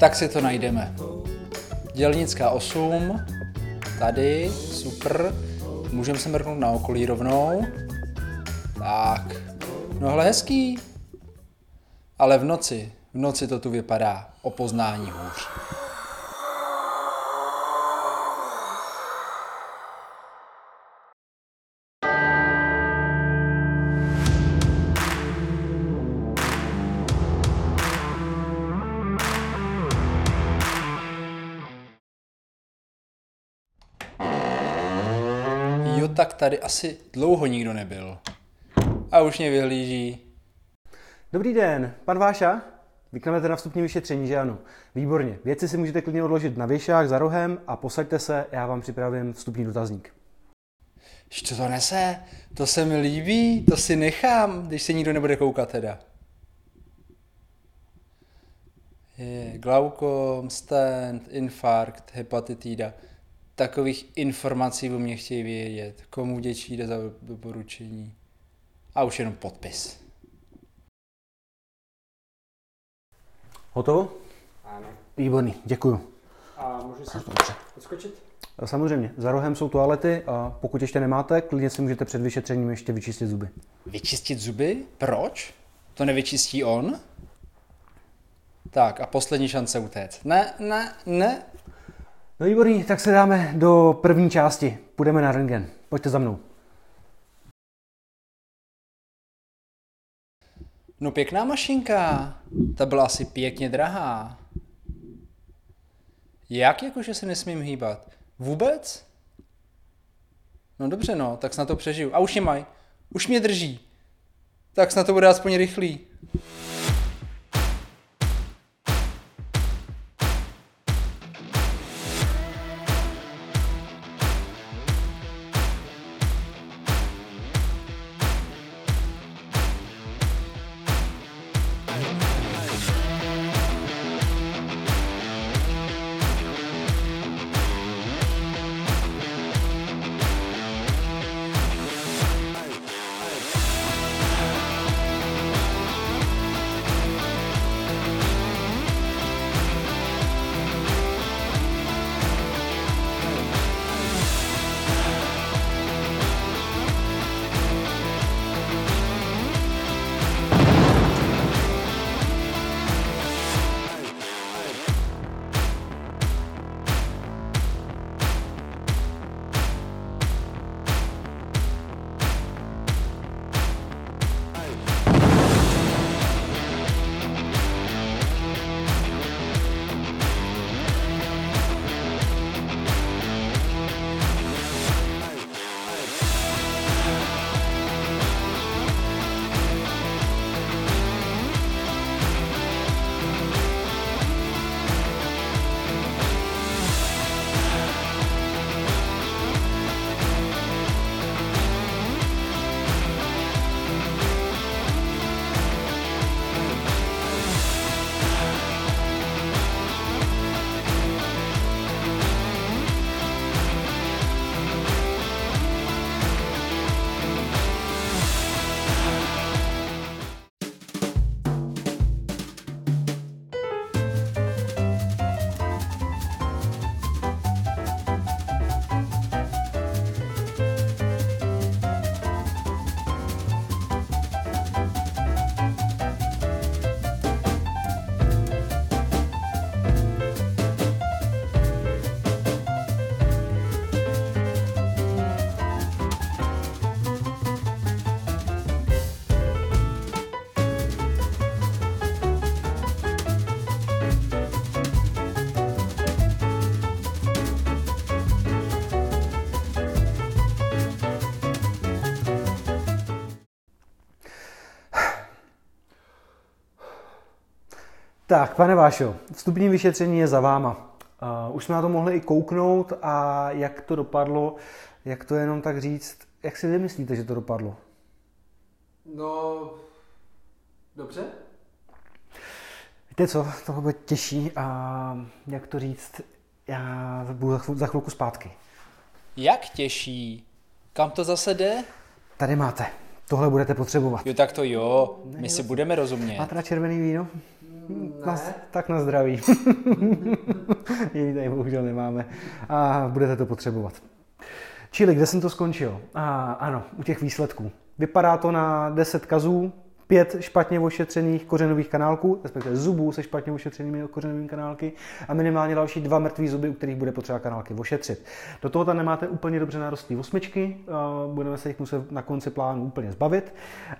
Tak si to najdeme. Dělnická 8, tady, super. Můžeme se mrknout na okolí rovnou. Tak, no hele hezký. Ale v noci, v noci to tu vypadá o poznání hůř. Tak tady asi dlouho nikdo nebyl. A už mě vyhlíží. Dobrý den, pan Váša? Vykneme na vstupní vyšetření, že ano? Výborně. Věci si můžete klidně odložit na věšák za rohem a posaďte se, já vám připravím vstupní dotazník. Co to nese? To se mi líbí, to si nechám, když se nikdo nebude koukat teda. Je glaukom, stent, infarkt, hepatitída. Takových informací o mě chtějí vědět. Komu děčí jde za doporučení. A už jenom podpis. Hotovo? Ano. Výborný, děkuju. A můžu si odskočit? Samozřejmě, za rohem jsou toalety a pokud ještě nemáte, klidně si můžete před vyšetřením ještě vyčistit zuby. Vyčistit zuby? Proč? To nevyčistí on? Tak a poslední šance utéct. Ne, ne, ne. No výborný, tak se dáme do první části. Půjdeme na rentgen. Pojďte za mnou. No pěkná mašinka. Ta byla asi pěkně drahá. Jak jakože se nesmím hýbat? Vůbec? No dobře no, tak snad to přežiju. A už mě maj. Už mě drží. Tak snad to bude aspoň rychlý. Tak, pane Vášo, vstupní vyšetření je za váma. Uh, už jsme na to mohli i kouknout a jak to dopadlo, jak to jenom tak říct, jak si vy myslíte, že to dopadlo? No, dobře. Víte co, tohle bude těžší a jak to říct, já budu za, chv- za chvilku zpátky. Jak těžší? Kam to zase jde? Tady máte, tohle budete potřebovat. Jo, tak to jo, my si budeme rozumět. Máte na červený víno? Na, tak na zdraví. Jiný tady bohužel nemáme. A budete to potřebovat. Čili, kde jsem to skončil? A, ano, u těch výsledků. Vypadá to na 10 kazů, pět špatně ošetřených kořenových kanálků, respektive zubů se špatně ošetřenými kořenovými kanálky a minimálně další dva mrtvé zuby, u kterých bude potřeba kanálky ošetřit. Do toho tam nemáte úplně dobře narostlé osmičky, budeme se jich muset na konci plánu úplně zbavit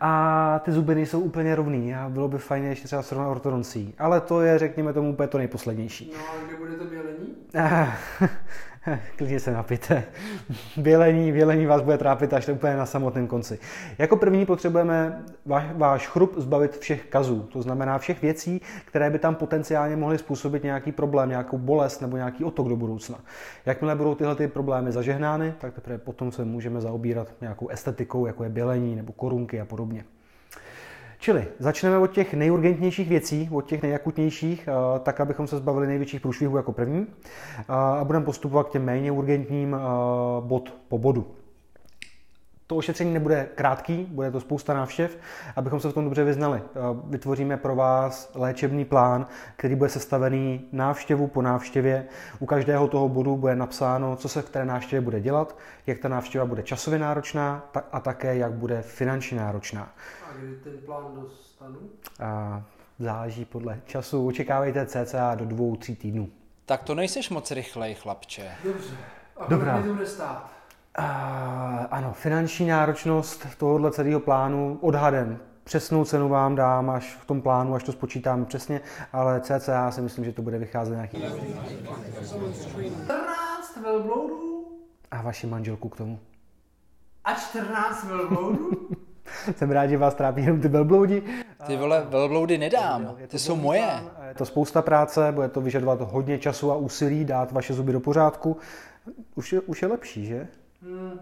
a ty zuby nejsou úplně rovný a bylo by fajn ještě třeba srovnat ortodoncí, ale to je, řekněme tomu, úplně to nejposlednější. No a kde bude to bělení? Klidně se napijte. Bělení, bělení vás bude trápit až úplně na samotném konci. Jako první potřebujeme váš, váš chrup zbavit všech kazů, to znamená všech věcí, které by tam potenciálně mohly způsobit nějaký problém, nějakou bolest nebo nějaký otok do budoucna. Jakmile budou tyhle ty problémy zažehnány, tak teprve potom se můžeme zaobírat nějakou estetikou, jako je bělení nebo korunky a podobně. Čili začneme od těch nejurgentnějších věcí, od těch nejakutnějších, eh, tak abychom se zbavili největších průšvihů jako první eh, a budeme postupovat k těm méně urgentním eh, bod po bodu. To ošetření nebude krátký, bude to spousta návštěv, abychom se v tom dobře vyznali. Vytvoříme pro vás léčebný plán, který bude sestavený návštěvu po návštěvě. U každého toho bodu bude napsáno, co se v té návštěvě bude dělat, jak ta návštěva bude časově náročná a také jak bude finančně náročná. A kdy ten plán dostanu? A záleží podle času. Očekávejte cca do dvou, tří týdnů. Tak to nejseš moc rychlej, chlapče. Dobře. A Dobrá. mi to bude stát? A, ano, finanční náročnost tohohle celého plánu odhadem. Přesnou cenu vám dám až v tom plánu, až to spočítáme přesně, ale cca si myslím, že to bude vycházet nějaký 14 velbloudů? a vaši manželku k tomu. A 14 velbloudů? Jsem rád, že vás trápí jenom ty velbloudi. Ty vole, velbloudy nedám, ty jsou moje. Je to spousta práce, bude to vyžadovat hodně času a úsilí dát vaše zuby do pořádku. Už je, už je lepší, že? Hmm.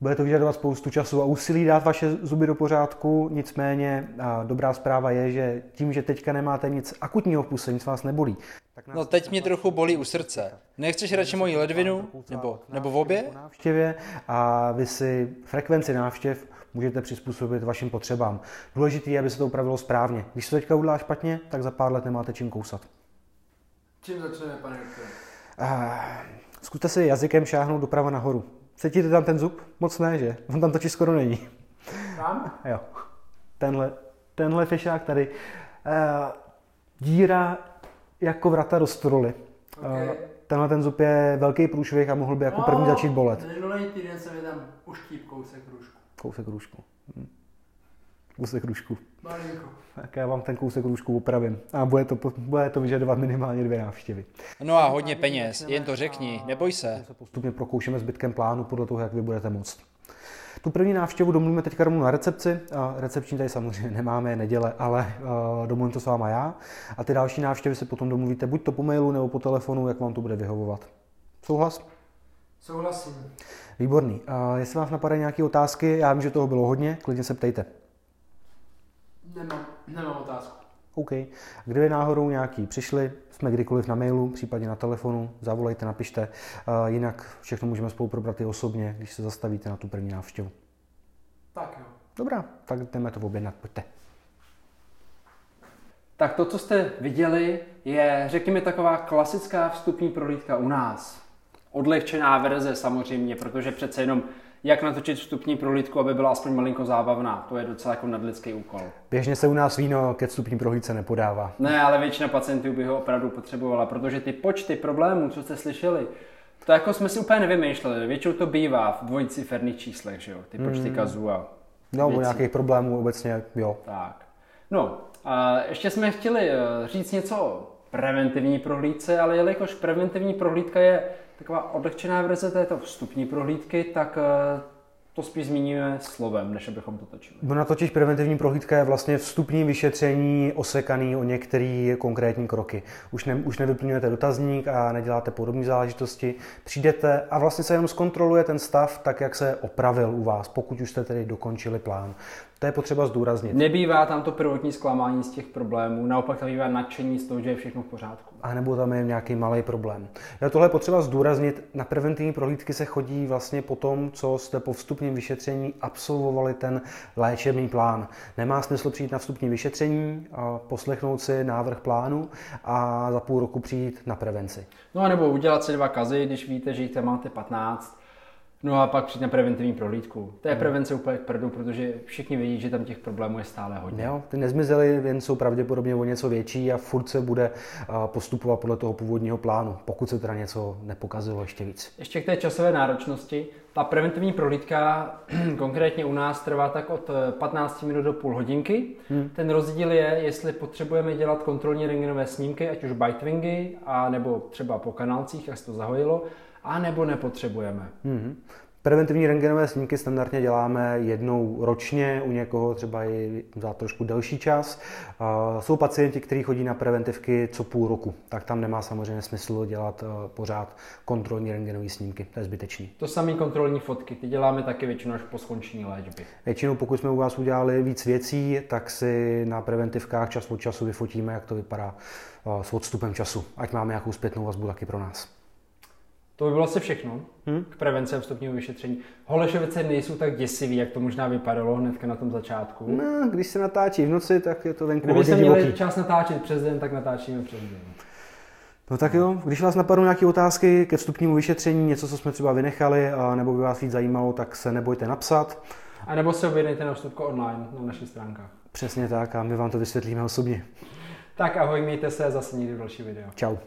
Bude to vyžadovat spoustu času a úsilí dát vaše zuby do pořádku, nicméně a dobrá zpráva je, že tím, že teďka nemáte nic akutního v puse, nic vás nebolí. Tak nás No teď mě trochu bolí u srce. Nechceš radši moji ledvinu? Nebo, nebo v obě? návštěvě a vy si frekvenci návštěv můžete přizpůsobit vašim potřebám. Důležité je, aby se to upravilo správně. Když se teďka udělá špatně, tak za pár let nemáte čím kousat. Čím začneme, pane doktore? Zkuste si jazykem šáhnout doprava nahoru. Cítíte tam ten zub? Moc ne, že? On tam totiž skoro není. Tam? Jo. Tenhle, tenhle fešák tady. Uh, díra jako vrata do stroly. Okay. Uh, tenhle ten zub je velký průšvih a mohl by jako první začít bolet. Minulý týden se mi tam uštíp kousek růžku. Kousek růžku. Hm. Kousek růžku. Malinko. Tak já vám ten kousek růžku upravím. A bude to, bude to vyžadovat minimálně dvě návštěvy. No a hodně peněz, jen to řekni, neboj se. se postupně prokoušeme zbytkem plánu podle toho, jak vy budete moct. Tu první návštěvu domluvíme teďka rovnou na recepci. A Recepční tady samozřejmě nemáme, je neděle, ale uh, domluvím to s váma já. A ty další návštěvy si potom domluvíte buď to po mailu nebo po telefonu, jak vám to bude vyhovovat. Souhlas? Souhlasím. Výborný. Uh, jestli vás napadají nějaké otázky, já vím, že toho bylo hodně, klidně se ptejte. Nemám, nemám otázku. OK. Kdyby náhodou nějaký přišli, jsme kdykoliv na mailu, případně na telefonu, zavolejte, napište. Uh, jinak všechno můžeme spolu probrat i osobně, když se zastavíte na tu první návštěvu. Tak jo. Dobrá, tak jdeme to objednat, pojďte. Tak to, co jste viděli, je, řekněme, taková klasická vstupní prohlídka u nás. Odlehčená verze samozřejmě, protože přece jenom jak natočit vstupní prohlídku, aby byla aspoň malinko zábavná. To je docela jako nadlidský úkol. Běžně se u nás víno ke vstupní prohlídce nepodává. Ne, ale většina pacientů by ho opravdu potřebovala, protože ty počty problémů, co jste slyšeli, to jako jsme si úplně nevymýšleli. Většinou to bývá v dvojciferných číslech, že jo? Ty počty kazů a No, o nějakých problémů obecně, jo. Tak. No, a ještě jsme chtěli eh, říct něco o preventivní prohlídce, ale jelikož preventivní prohlídka je taková odlehčená verze této vstupní prohlídky, tak eh, to spíš zmíníme slovem, než abychom to točili. Ona totiž preventivní prohlídka je vlastně vstupní vyšetření osekaný o některé konkrétní kroky. Už, ne, už nevyplňujete dotazník a neděláte podobné záležitosti. Přijdete a vlastně se jenom zkontroluje ten stav tak, jak se opravil u vás, pokud už jste tedy dokončili plán. To je potřeba zdůraznit. Nebývá tam to prvotní zklamání z těch problémů, naopak tam bývá nadšení z toho, že je všechno v pořádku. A nebo tam je nějaký malý problém. Já tohle je potřeba zdůraznit. Na preventivní prohlídky se chodí vlastně po tom, co jste po vstupním vyšetření absolvovali ten léčebný plán. Nemá smysl přijít na vstupní vyšetření, a poslechnout si návrh plánu a za půl roku přijít na prevenci. No a nebo udělat si dva kazy, když víte, že jich tam máte 15, No a pak přijít na preventivní prohlídku. To je prevence úplně k prdu, protože všichni vědí, že tam těch problémů je stále hodně. Jo, ty nezmizely, jen jsou pravděpodobně o něco větší a furt se bude postupovat podle toho původního plánu, pokud se teda něco nepokazilo ještě víc. Ještě k té časové náročnosti. Ta preventivní prohlídka konkrétně u nás trvá tak od 15 minut do půl hodinky. Hmm. Ten rozdíl je, jestli potřebujeme dělat kontrolní rengenové snímky, ať už bitewingy, a nebo třeba po kanálcích, jak se to zahojilo, a nebo nepotřebujeme. Mm-hmm. Preventivní rengenové snímky standardně děláme jednou ročně, u někoho třeba i za trošku delší čas. Jsou pacienti, kteří chodí na preventivky co půl roku, tak tam nemá samozřejmě smysl dělat eh, pořád kontrolní rengenové snímky, to je zbytečný. To samé kontrolní fotky, ty děláme taky většinou až po skončení léčby. Většinou, pokud jsme u vás udělali víc věcí, tak si na preventivkách čas od času vyfotíme, jak to vypadá eh, s odstupem času, ať máme nějakou zpětnou vazbu taky pro nás. To by bylo asi všechno hmm? k prevenci a vstupního vyšetření. Holešovice nejsou tak děsivý, jak to možná vypadalo hnedka na tom začátku. No, když se natáčí v noci, tak je to venku Kdyby hodně měli divoký. čas natáčet přes den, tak natáčíme přes den. No tak jo, když vás napadnou nějaké otázky ke vstupnímu vyšetření, něco, co jsme třeba vynechali, a nebo by vás víc zajímalo, tak se nebojte napsat. A nebo se objednejte na vstupko online na našich stránkách. Přesně tak a my vám to vysvětlíme osobně. Tak ahoj, mějte se, zase někdy další video. Ciao.